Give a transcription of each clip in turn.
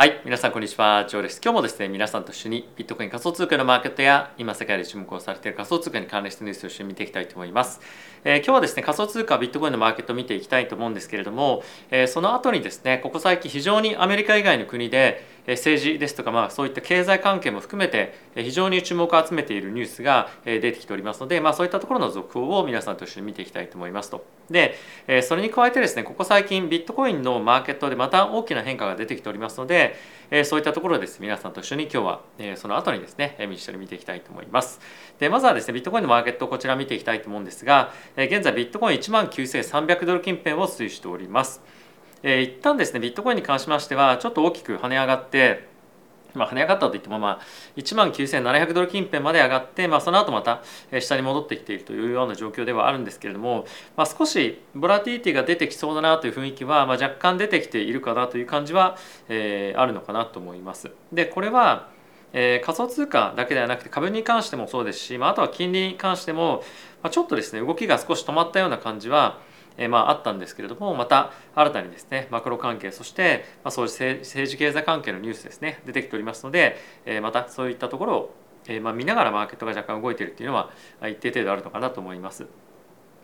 はい皆さんこんにちは。ジョーです。今日もですね皆さんと一緒にビットコイン仮想通貨のマーケットや今世界で注目をされている仮想通貨に関連したニュースを一緒に見ていきたいと思います、えー、今日はですね仮想通貨ビットコインのマーケットを見ていきたいと思うんですけれども、えー、その後にですねここ最近非常にアメリカ以外の国で政治ですとか、まあ、そういった経済関係も含めて非常に注目を集めているニュースが出てきておりますので、まあ、そういったところの続報を皆さんと一緒に見ていきたいと思いますと。でそれに加えてですねここ最近ビットコインのマーケットでまた大きな変化が出てきておりますのでそういったところです皆さんと一緒に今日はその後にですね一緒に見ていきたいと思います。でまずはですねビットコインのマーケットをこちら見ていきたいと思うんですが現在ビットコイン1万9300ドル近辺を推移しております。えー、一旦ですねビットコインに関しましてはちょっと大きく跳ね上がってまあ、跳ね上がったといっても、まあ、1万9700ドル近辺まで上がって、まあ、その後また下に戻ってきているというような状況ではあるんですけれども、まあ、少しボラティティが出てきそうだなという雰囲気は、まあ、若干出てきているかなという感じは、えー、あるのかなと思います。でこれはえー、仮想通貨だけではなくて株に関してもそうですし、まあ、あとは金利に関しても、まあ、ちょっとですね動きが少し止まったような感じはえまあ、あったんですけれどもまた新たにですねマクロ関係そして、まあ、そういう政治経済関係のニュースですね出てきておりますので、えまたそういったところを、えまあ、見ながらマーケットが若干動いているっていうのは一定程度あるのかなと思います。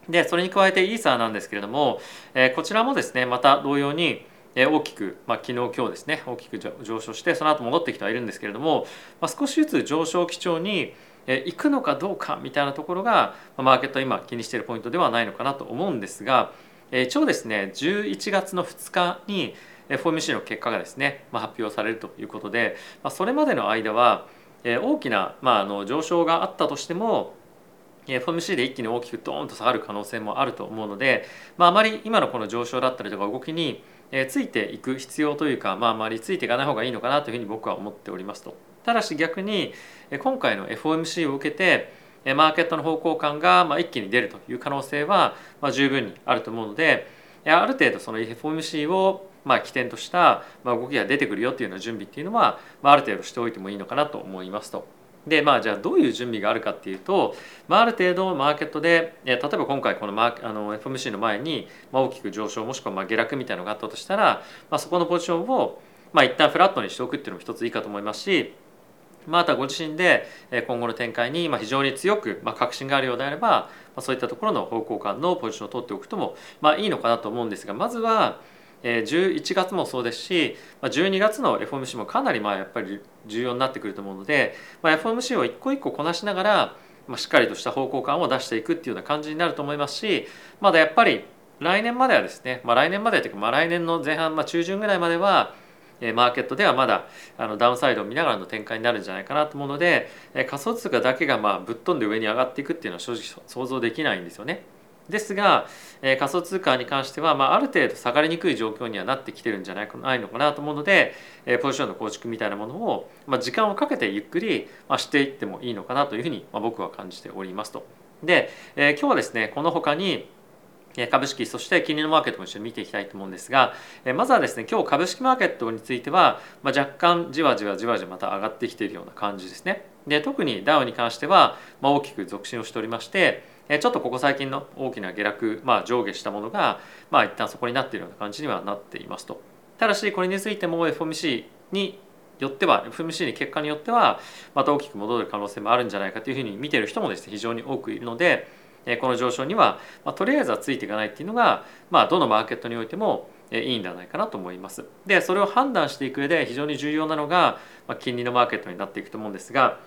でそれに加えてイーサーなんですけれども、えこちらもですねまた同様に大きく、まあ、昨日今日ですね大きく上昇してその後戻ってきてはいるんですけれども、まあ、少しずつ上昇基調に行くのかどうかみたいなところがマーケットは今気にしているポイントではないのかなと思うんですが一応ですね11月の2日に FOMC の結果がですね発表されるということでそれまでの間は大きな、上昇があったとしても FOMC で一気に大きくドーンと下がる可能性もあると思うので、まあ、まり今のこの上昇だったりとか動きについていく必要というか、まあ、あまりついていかない方がいいのかなというふうに僕は思っておりますと。ただし逆に今回の FOMC を受けてマーケットの方向感が一気に出るという可能性は十分にあると思うのである程度その FOMC をま起点とした動きが出てくるよっていうような準備っていうのはある程度しておいてもいいのかなと思いますと。でまあじゃあどういう準備があるかっていうと、まあ、ある程度マーケットで例えば今回このマーあの FOMC の前に大きく上昇もしくはま下落みたいなのがあったとしたら、まあ、そこのポジションをまあ一旦フラットにしておくっていうのも一ついいかと思いますしまたご自身で今後の展開に非常に強く確信があるようであればそういったところの方向感のポジションを取っておくともまあいいのかなと思うんですがまずは11月もそうですし12月の FOMC もかなりまあやっぱり重要になってくると思うので FOMC を一個一個こなしながらしっかりとした方向感を出していくっていうような感じになると思いますしまだやっぱり来年まではですね、まあ、来年までというか、まあ、来年の前半、まあ、中旬ぐらいまではマーケットではまだあのダウンサイドを見ながらの展開になるんじゃないかなと思うので仮想通貨だけがまあぶっ飛んで上に上がっていくっていうのは正直想像できないんですよね。ですが仮想通貨に関しては、まあ、ある程度下がりにくい状況にはなってきてるんじゃないのかなと思うのでポジションの構築みたいなものを、まあ、時間をかけてゆっくりましていってもいいのかなというふうに僕は感じておりますと。でえ今日はですねこの他に株式そして金利のマーケットも一緒に見ていきたいと思うんですがまずはですね今日株式マーケットについては、ま若干じわじわじわじわまた上がってきているような感じですね。で特にダウに関しては、ま大きく続伸をしておりましてちょっとここ最近の大きな下落、まあ、上下したものが、まあ、一旦そこになっているような感じにはなっていますと。ただしこれについても FOMC によっては FMC に結果によってはまた大きく戻る可能性もあるんじゃないかというふうに見ている人もですね非常に多くいるのでこの上昇には、まあ、とりあえずはついていかないっていうのが、まあ、どのマーケットにおいてもいいんではないかなと思います。でそれを判断していく上で非常に重要なのが、まあ、金利のマーケットになっていくと思うんですが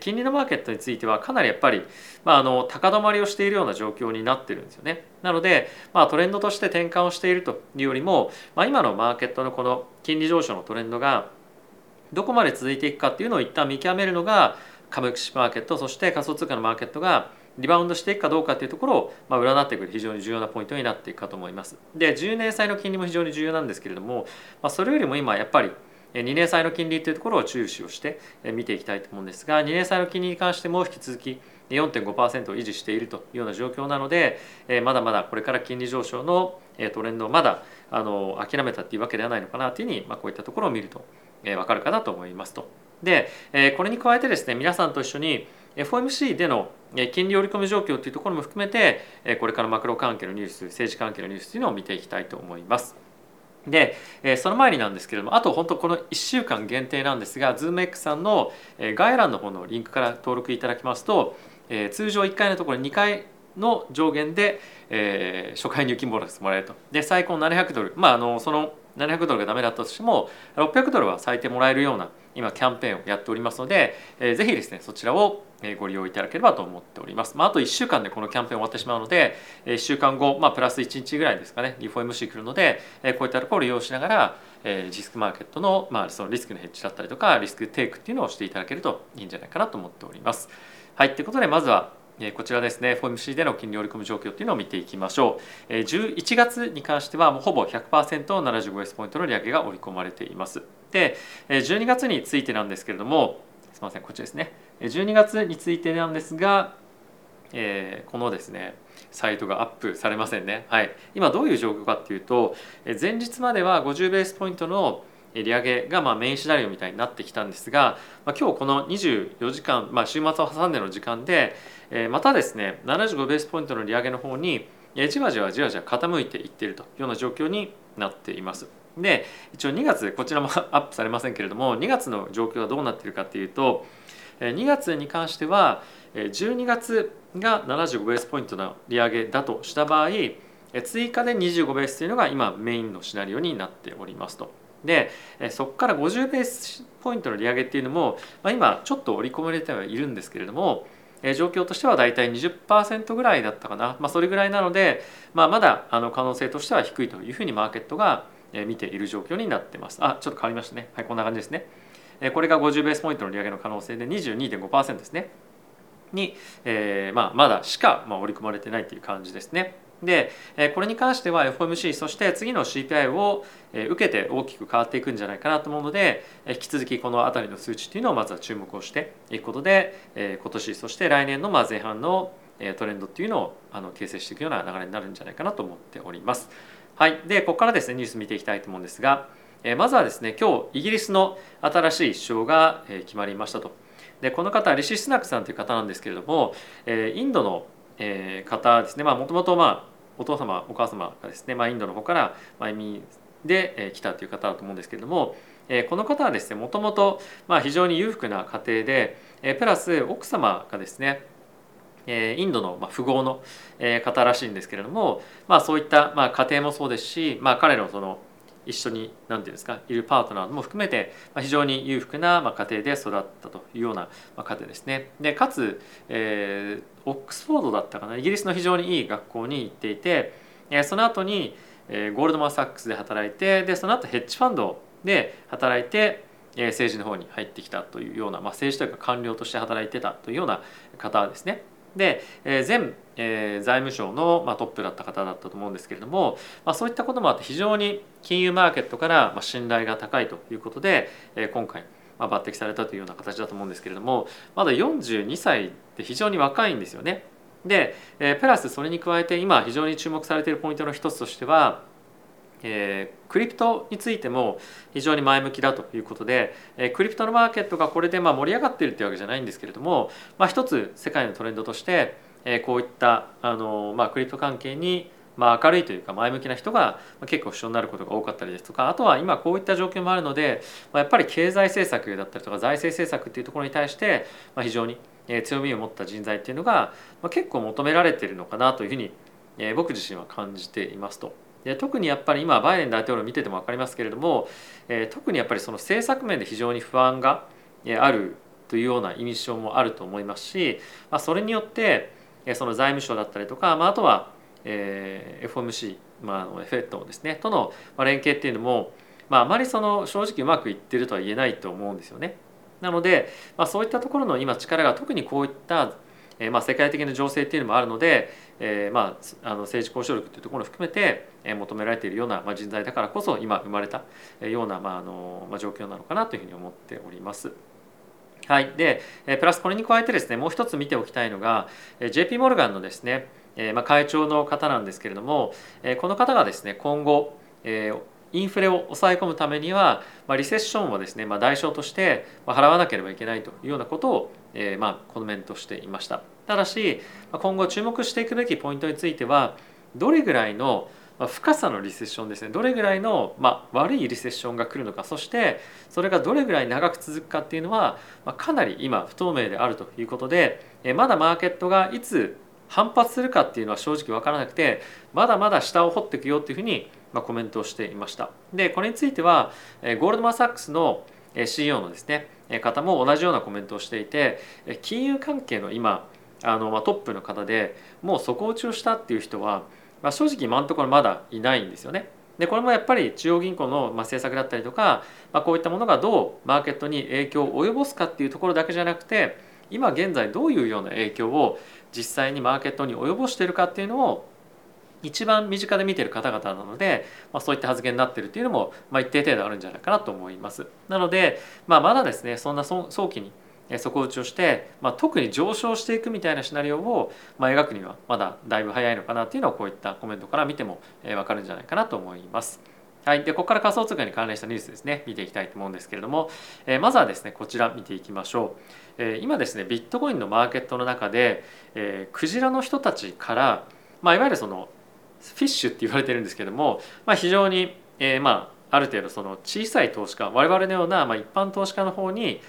金利のマーケットについてはかなりやっぱり、まあ、あの高止まりをしているような状況になってるんですよね。なので、まあ、トレンドとして転換をしているというよりも、まあ、今のマーケットのこの金利上昇のトレンドがどこまで続いていくかっていうのを一旦見極めるのが株式マーケットそして仮想通貨のマーケットがリバウンドしていくかどうかっていうところを、まあ、占ってくる非常に重要なポイントになっていくかと思います。で10年債の金利も非常に重要なんですけれども、まあ、それよりも今やっぱり2年債の金利というところを注視をして見ていきたいと思うんですが2年債の金利に関しても引き続き4.5%を維持しているというような状況なのでまだまだこれから金利上昇のトレンドをまだあの諦めたっていうわけではないのかなというふうに、まあ、こういったところを見ると分かるかなと思いますと。でこれに加えてですね皆さんと一緒に FOMC での金利織り込み状況というところも含めてこれからマクロ関係のニュース政治関係のニュースというのを見ていきたいと思います。で、その前になんですけれどもあと本当この1週間限定なんですが ZoomX さんの概要欄の方のリンクから登録いただきますと、通常1回のところ2回の上限で、え、初回入金ボーナスもらえるとで最高700ドルまああのその700ドルがダメだったとしても600ドルは最低もらえるような今キャンペーンをやっておりますので、えー、ぜひですねそちらをご利用いただければと思っております。まあ、あと1週間でこのキャンペーン終わってしまうので1週間後、まあ、プラス1日ぐらいですかねリフォーム MC 来るのでこういったところを利用しながらリスクマーケットの,、まあそのリスクのヘッジだったりとかリスクテイクっていうのをしていただけるといいんじゃないかなと思っております。はい、ということでまずはこちらですね FOMC での金利織り込む状況っていうのを見ていきましょう11月に関してはほぼ 100%75S ポイントの利上げが織り込まれています12月についてなんですけれどもすみませんこっちですね。12月についてなんですが、えー、このですねサイトがアップされませんね、はい、今どういう状況かっていうと前日までは50ベースポイントの利上げがまあメインシナリオみたいになってきたんですが、まあ、今日この24時間、まあ、週末を挟んでの時間で、えー、またですね75ベースポイントの利上げの方にじわじわじわじわ傾いていっているというような状況になっています。で一応2月こちらも アップされませんけれども2月の状況はどうなっているかっていうと2月に関しては12月が75ベースポイントの利上げだとした場合追加で25ベースというのが今メインのシナリオになっておりますと。でそこから50ベースポイントの利上げっていうのも、まあ、今ちょっと織り込まれてはいるんですけれども状況としてはだいたい20%ぐらいだったかな、まあ、それぐらいなので、まあ、まだあの可能性としては低いというふうにマーケットが見ている状況になってます。あちょっと変わりましたね。はいこんな感じですね。これが50ベースポイントの利上げの可能性で22.5%ですね。に、えーまあ、まだしか、まあ、織り込まれてないという感じですね。でこれに関しては FOMC そして次の CPI を受けて大きく変わっていくんじゃないかなと思うので引き続きこの辺りの数値っていうのをまずは注目をしていくことで今年そして来年の前半のトレンドっていうのをあの形成していくような流れになるんじゃないかなと思っております。はい、でここからですねニュース見ていきたいと思うんですがえまずはですね今日イギリスの新しい首相が決まりましたと。でこの方リシ・スナクさんという方なんですけれどもえインドのえ方ですねもともとお父様お母様がですね、まあ、インドの方から移民でえ来たという方だと思うんですけれどもえこの方はですねもともと非常に裕福な家庭でえプラス奥様がですねインドの富豪の方らしいんですけれども、まあ、そういったまあ家庭もそうですし、まあ、彼のその一緒に何て言うんですかいるパートナーも含めて非常に裕福な家庭で育ったというような家庭ですね。でかつ、えー、オックスフォードだったかなイギリスの非常にいい学校に行っていてその後にゴールドマン・サックスで働いてでその後ヘッジファンドで働いて政治の方に入ってきたというような、まあ、政治というか官僚として働いてたというような方ですね。で前財務省のまトップだった方だったと思うんですけれどもまそういったこともあって非常に金融マーケットからま信頼が高いということでえ今回ま抜擢されたというような形だと思うんですけれどもまだ42歳って非常に若いんですよね。でえプラスそれに加えて今非常に注目されているポイントの一つとしてはえー、クリプトについても非常に前向きだということで、えー、クリプトのマーケットがこれでまあ盛り上がっているというわけじゃないんですけれども、まあ、一つ世界のトレンドとして、えー、こういったあの、まあ、クリプト関係にまあ、明るいというか前向きな人が結構主張になることが多かったりですとかあとは今こういった状況もあるのでまやっぱり経済政策だったりとか財政政策っていうところに対して非常に強みを持った人材っていうのが結構求められてるのかなというふうに僕自身は感じていますと。で特にやっぱり今バイデン大統領見てても分かりますけれども、えー、特にやっぱりその政策面で非常に不安があるというような印象もあると思いますし、まあ、それによってその財務省だったりとか、まあ、あとは、えー、FOMC、まあ、あの FED ですねとの連携っていうのも、まあ、あまりその正直うまくいってるとは言えないと思うんですよね。なので、まあ、そういったところの今力が特にこういったえ、まあ、世界的な情勢っていうのもあるので、えー、まあ、あの政治交渉力というところを含めて、えー、求められているような、まあ、人材だからこそ今生まれたような、まああのまあ、状況なのかなというふうに思っております。はい、でプラスこれに加えてですねもう一つ見ておきたいのが JP モルガンのですね、えまあ、会長の方なんですけれどもこの方がですね今後、えーインフレを抑え込むためには、まあ、リセッションをですね、まあ、代償として払わなければいけないというようなことを、えー、まあコメントしていましたただし今後注目していくべきポイントについてはどれぐらいの深さのリセッションですね。どれぐらいの、まあ、悪いリセッションが来るのか。そしてそれがどれぐらい長く続くかっていうのは、まあ、かなり今不透明であるということでまだマーケットがいつ反発するかっていうのは正直分からなくてまだまだ下を掘っていくよっていうふうにまあコメントをしていました。でこれについてはゴールドマン・サックスの CEO のですね方も同じようなコメントをしていて金融関係の今あの、まトップの方でもう底打ちをしたっていう人は、まあ、正直今のところまだいないんですよね。でこれもやっぱり中央銀行の政策だったりとか、まあ、こういったものがどうマーケットに影響を及ぼすかっていうところだけじゃなくて今現在どういうような影響を実際にマーケットに及ぼしているかっていうのを一番身近で見てる方々なので、まあ、そういった発言になってるっていうのも、まあ、一定程度あるんじゃないかなと思います。なので、まあ、まだですねそんな早期に底打ちをして、まあ、特に上昇していくみたいなシナリオを、まあ、描くにはまだだいぶ早いのかなっていうのをこういったコメントから見ても分かるんじゃないかなと思います。はい、でここから仮想通貨に関連したニュースですね。見ていきたいと思うんですけれども、え、まずはですねこちら見ていきましょう、え、今ですねビットコインのマーケットの中で、え、クジラの人たちから、まあ、いわゆるそのフィッシュって言われてるんですけども、まあ、非常に、え、まあある程度その小さい投資家我々のような、まあ、一般投資家の方に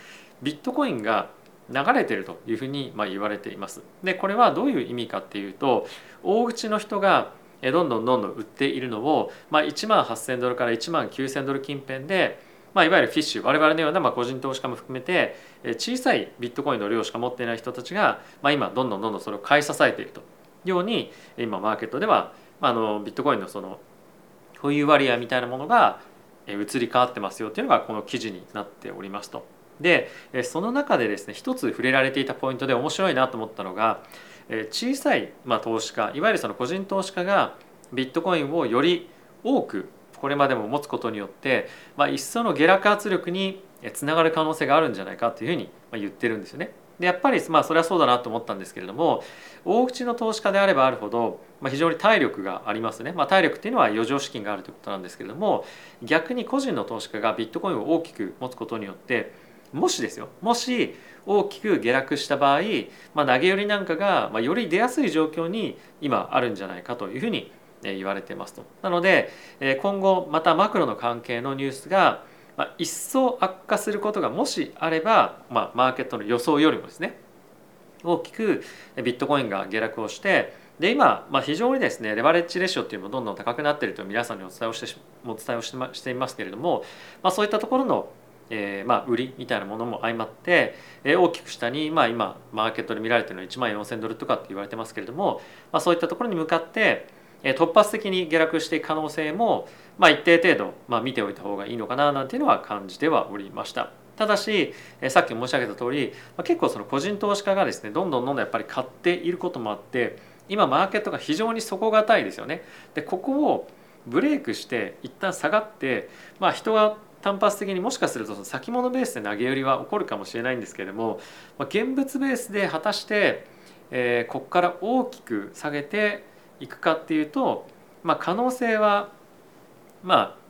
ビットコインが流れてるというふうにまあ言われています。でこれはどういう意味かっていうと大口の人がどんどんどんどん売っているのを、まあ、1万8,000ドルから1万9,000ドル近辺で、まあ、いわゆるフィッシュ我々のようなまあ個人投資家も含めて小さいビットコインの量しか持っていない人たちが、まあ、今どんどんどんどんそれを買い支えているというように今マーケットではあのビットコインのその保有割合みたいなものが移り変わってますよというのがこの記事になっておりますと。でその中でですね一つ触れられていたポイントで面白いなと思ったのが小さいまあ投資家いわゆるその個人投資家がビットコインをより多くこれまでも持つことによって、まあ、一層の下落圧力につながる可能性があるんじゃないかというふうに言ってるんですよね。でやっぱりまあそれはそうだなと思ったんですけれども大口の投資家であればあるほど、まあ、非常に体力がありますね、まあ、体力っていうのは余剰資金があるということなんですけれども逆に個人の投資家がビットコインを大きく持つことによってもしですよもし大きく下落した場合、まあ、投げ寄りなんかが、ま、より出やすい状況に今あるんじゃないかというふうに言われてますと。なので今後またマクロの関係のニュースが一層悪化することがもしあれば、まあ、マーケットの予想よりもですね大きくビットコインが下落をしてで今、まあ、非常にですねレバレッジレシオっていうのもどんどん高くなっていると皆さんにお伝えをしてお伝えをしていますけれども、まあ、そういったところのえー、まあ売りみたいなものも相まって、えー、大きく下に、まあ、今マーケットで見られてるのは1万4,000ドルとかって言われてますけれども、まあ、そういったところに向かって、えー、突発的に下落していく可能性も、まあ、一定程度、まあ、見ておいた方がいいのかななんていうのは感じてはおりました。ただし、えー、さっき申し上げた通り、まあ、結構その個人投資家がですねどんどんどんどんやっぱり買っていることもあって今マーケットが非常に底堅いですよね。でここをブレイクして一旦下がって、まあ、人が単発的にもしかするとその先物ベースで投げ売りは起こるかもしれないんですけれども、まあ、現物ベースで果たして、えー、ここから大きく下げていくかっていうと、まあ、可能性はまあ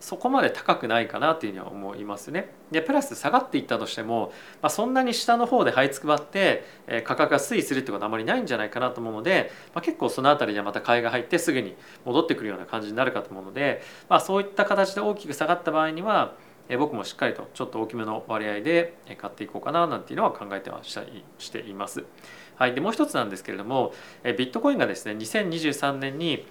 そこまで高くないかなというふうには思いますね。でプラス下がっていったとしても、まあ、そんなに下の方で這いつくばって、えー、価格が推移するってことはあまりないんじゃないかなと思うので、まあ、結構その辺りでまた買いが入ってすぐに戻ってくるような感じになるかと思うので、まあ、そういった形で大きく下がった場合には、えー、僕もしっかりとちょっと大きめの割合で買っていこうかななんていうのは考えてはしたりしています。はい、でもう一つなんですけれども、えー、ビットコインがですね2023年に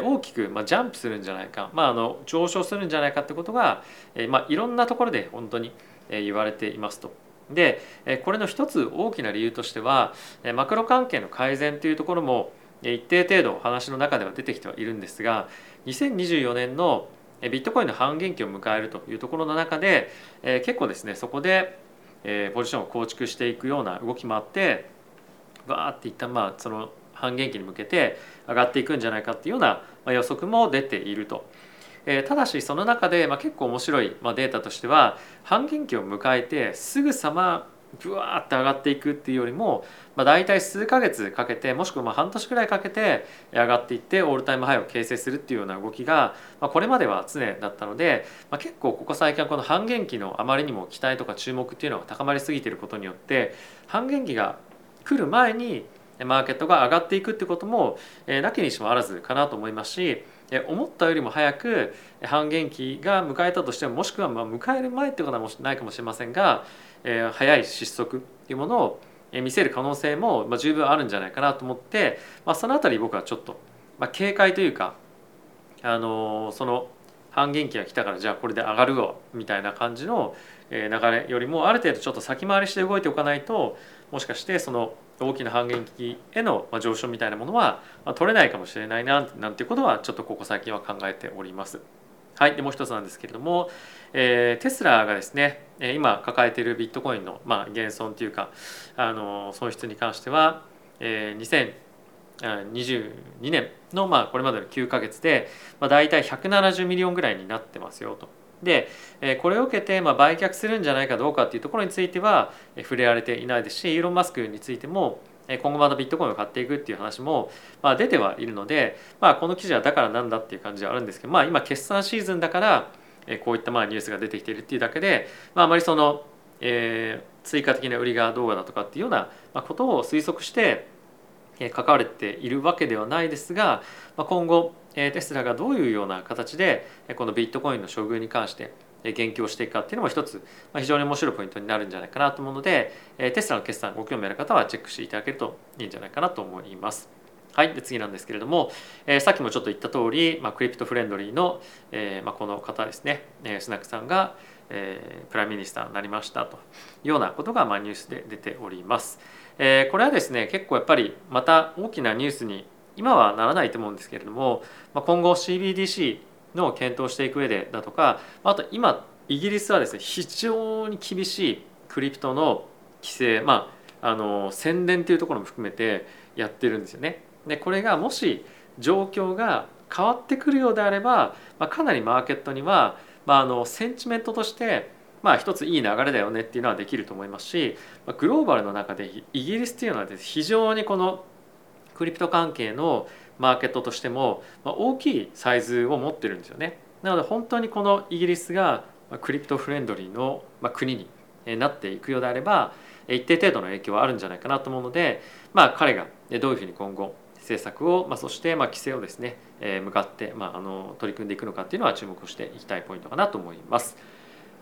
大きくまジャンプするんじゃないか、まあ、あの上昇するんじゃないかってことが、ま、いろんなところで本当に言われていますと。でこれの一つ大きな理由としてはマクロ関係の改善というところも一定程度話の中では出てきてはいるんですが2024年のビットコインの半減期を迎えるというところの中で結構ですねそこでポジションを構築していくような動きもあってバーっていったまあその半減期に向けて上がっていくんじゃないかっていうような予測も出ていると。えただしその中で、まあ、結構面白い、データとしては半減期を迎えてすぐさまブワーって上がっていくっていうよりも、まあ、大体数ヶ月かけてもしくはまあ半年くらいかけて上がっていってオールタイムハイを形成するっていうような動きが、まあ、これまでは常だったので、まあ、結構ここ最近はこの半減期のあまりにも期待とか注目っていうのが高まりすぎていることによって半減期が来る前にマーケットが上がっていくってことも、なきにしもあらずかなと思いますし思ったよりも早く半減期が迎えたとしてももしくはま迎える前ってことはないかもしれませんが、早い失速っていうものを見せる可能性も十分あるんじゃないかなと思って、まあ、その辺り僕はちょっと、ま警戒というか、あのその半減期が来たからじゃあこれで上がるわみたいな感じの流れよりもある程度ちょっと先回りして動いておかないともしかしてその大きな半減期への上昇みたいなものは取れないかもしれないななんていうことはちょっとここ最近は考えております。はい、でもう一つなんですけれども、えー、テスラがですね今抱えているビットコインの、まあ、減損というかあの損失に関しては、えー、2022年の、まあ、これまでの9か月で、まあ、大体170 million ぐらいになってますよと。でこれを受けてま売却するんじゃないかどうかっていうところについては触れられていないですしイーロン・マスクについても今後またビットコインを買っていくっていう話もまあ出てはいるので、まあ、この記事はだからなんだっていう感じはあるんですけど、まあ、今決算シーズンだからこういったまあニュースが出てきているっていうだけで、まあ、あまりその、えー、追加的な売りがどうだとかっていうようなことを推測して関われているわけではないですがま今後テスラがどういうような形でこのビットコインの処遇に関して言及をしていくかっていうのも一つ非常に面白いポイントになるんじゃないかなと思うのでテスラの決算ご興味ある方はチェックしていただけるといいんじゃないかなと思います。はい、で次なんですけれども、え、さっきもちょっと言った通り、まあ、クリプトフレンドリーの、えまあ、この方ですね、え、スナックさんが、え、プライミニスターになりましたというようなことが、まあ、ニュースで出ております。え、これはですね結構やっぱりまた大きなニュースに今はならないと思うんですけれども、まあ、今後 CBDC の検討していく上でだとかあと今イギリスはですね非常に厳しいクリプトの規制まああの宣伝っていうところも含めてやってるんですよね。でこれがもし状況が変わってくるようであれば、まあ、かなりマーケットには、まあ、あのセンチメントとしてまあ一ついい流れだよねっていうのはできると思いますしグローバルの中でイギリスっていうのはです非常にこのクリプト関係のマーケットとしても大きいサイズを持ってるんですよね。なので本当にこのイギリスがクリプトフレンドリーの国になっていくようであれば一定程度の影響はあるんじゃないかなと思うので、まあ、彼がどういうふうに今後政策を、まあ、そしてまあ規制をですね、向かって、まあ、あの取り組んでいくのかっていうのは注目していきたいポイントかなと思います。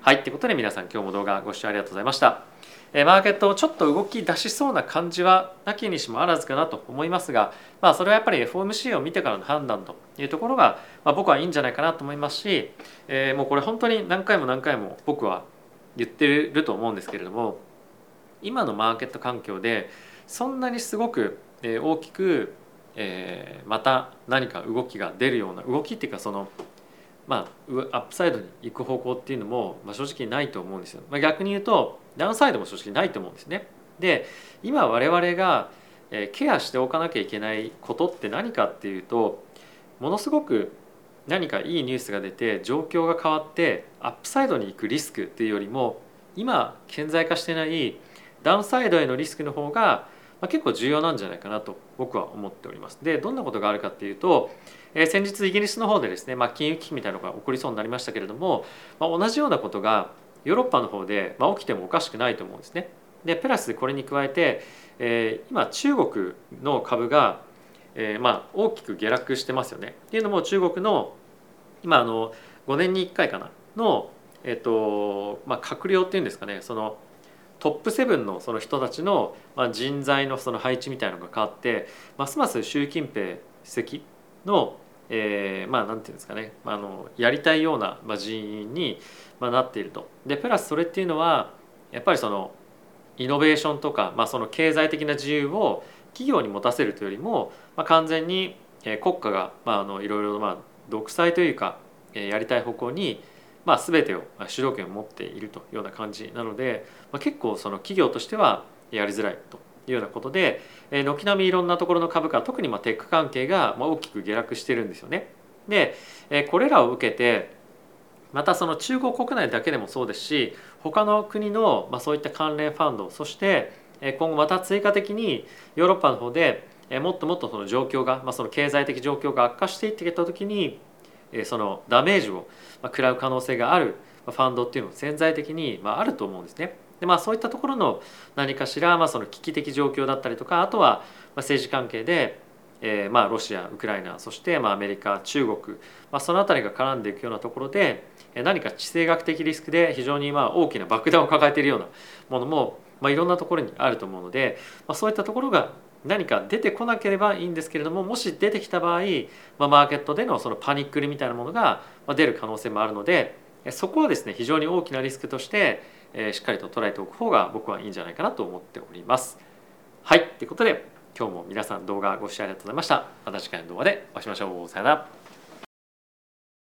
はい、ということで皆さん今日も動画ご視聴ありがとうございました。マーケットをちょっと動き出しそうな感じはなきにしもあらずかなと思いますが、まあ、それはやっぱり FOMC を見てからの判断というところが、まあ、僕はいいんじゃないかなと思いますし、えー、もうこれ本当に何回も何回も僕は言ってると思うんですけれども今のマーケット環境でそんなにすごく大きく、えー、また何か動きが出るような動きっていうかそのまあ、アップサイドに行く方向っていうのも、まあ、正直ないと思うんですよ。まあ、逆に言うとダウンサイドも正直ないと思うんですね。で今我々がケアしておかなきゃいけないことって何かっていうとものすごく何かいいニュースが出て状況が変わってアップサイドに行くリスクっていうよりも今顕在化してないダウンサイドへのリスクの方が結構重要なんじゃないかなと僕は思っております。でどんなことがあるかっていうとえ、先日イギリスの方でですね、まあ、金融危機みたいなのが起こりそうになりましたけれども、まあ、同じようなことがヨーロッパの方で、まあ、起きてもおかしくないと思うんですね。でプラスこれに加えて、えー、今中国の株が、えー、まあ大きく下落してますよね。っていうのも中国の今あの5年に1回かなの、えーとまあ、閣僚っていうんですかねそのトップ7のその人たちの人材のその配置みたいなのが変わってますます習近平主席の、えー、まあなんていうんですかね、まあのやりたいような人員になっていると。でプラスそれっていうのはやっぱりそのイノベーションとか、まあ、その経済的な自由を企業に持たせるというよりも、まあ、完全に国家が、まあ、あのいろいろまあ独裁というかやりたい方向に、まあ、全てを主導権を持っているというような感じなので、まあ、結構その企業としてはやりづらいというようなことで軒並みいろんなところの株価特にまテック関係が大きく下落してるんですよね。でこれらを受けてまたその中国国内だけでもそうですし他の国のまそういった関連ファンドそして今後また追加的にヨーロッパの方でもっともっとその状況が、まあ、その経済的状況が悪化していってきた時にそのダメージを食らう可能性があるファンドっていうのも潜在的にあると思うんですね。でまあそういったところの何かしら、まあ、その危機的状況だったりとかあとは政治関係でえー、まあロシアウクライナそしてまあアメリカ中国、まあ、その辺りが絡んでいくようなところで何か地政学的リスクで非常にまあ大きな爆弾を抱えているようなものも、まあ、いろんなところにあると思うので、まあ、そういったところが何か出てこなければいいんですけれどももし出てきた場合、まあ、マーケットでのそのパニックみたいなものが出る可能性もあるのでそこはですね非常に大きなリスクとしてえしっかりと捉えておく方が僕はいいんじゃないかなと思っております。はいということで今日も皆さん動画ご視聴ありがとうございました。また次回の動画でお会いしましょう。さよなら。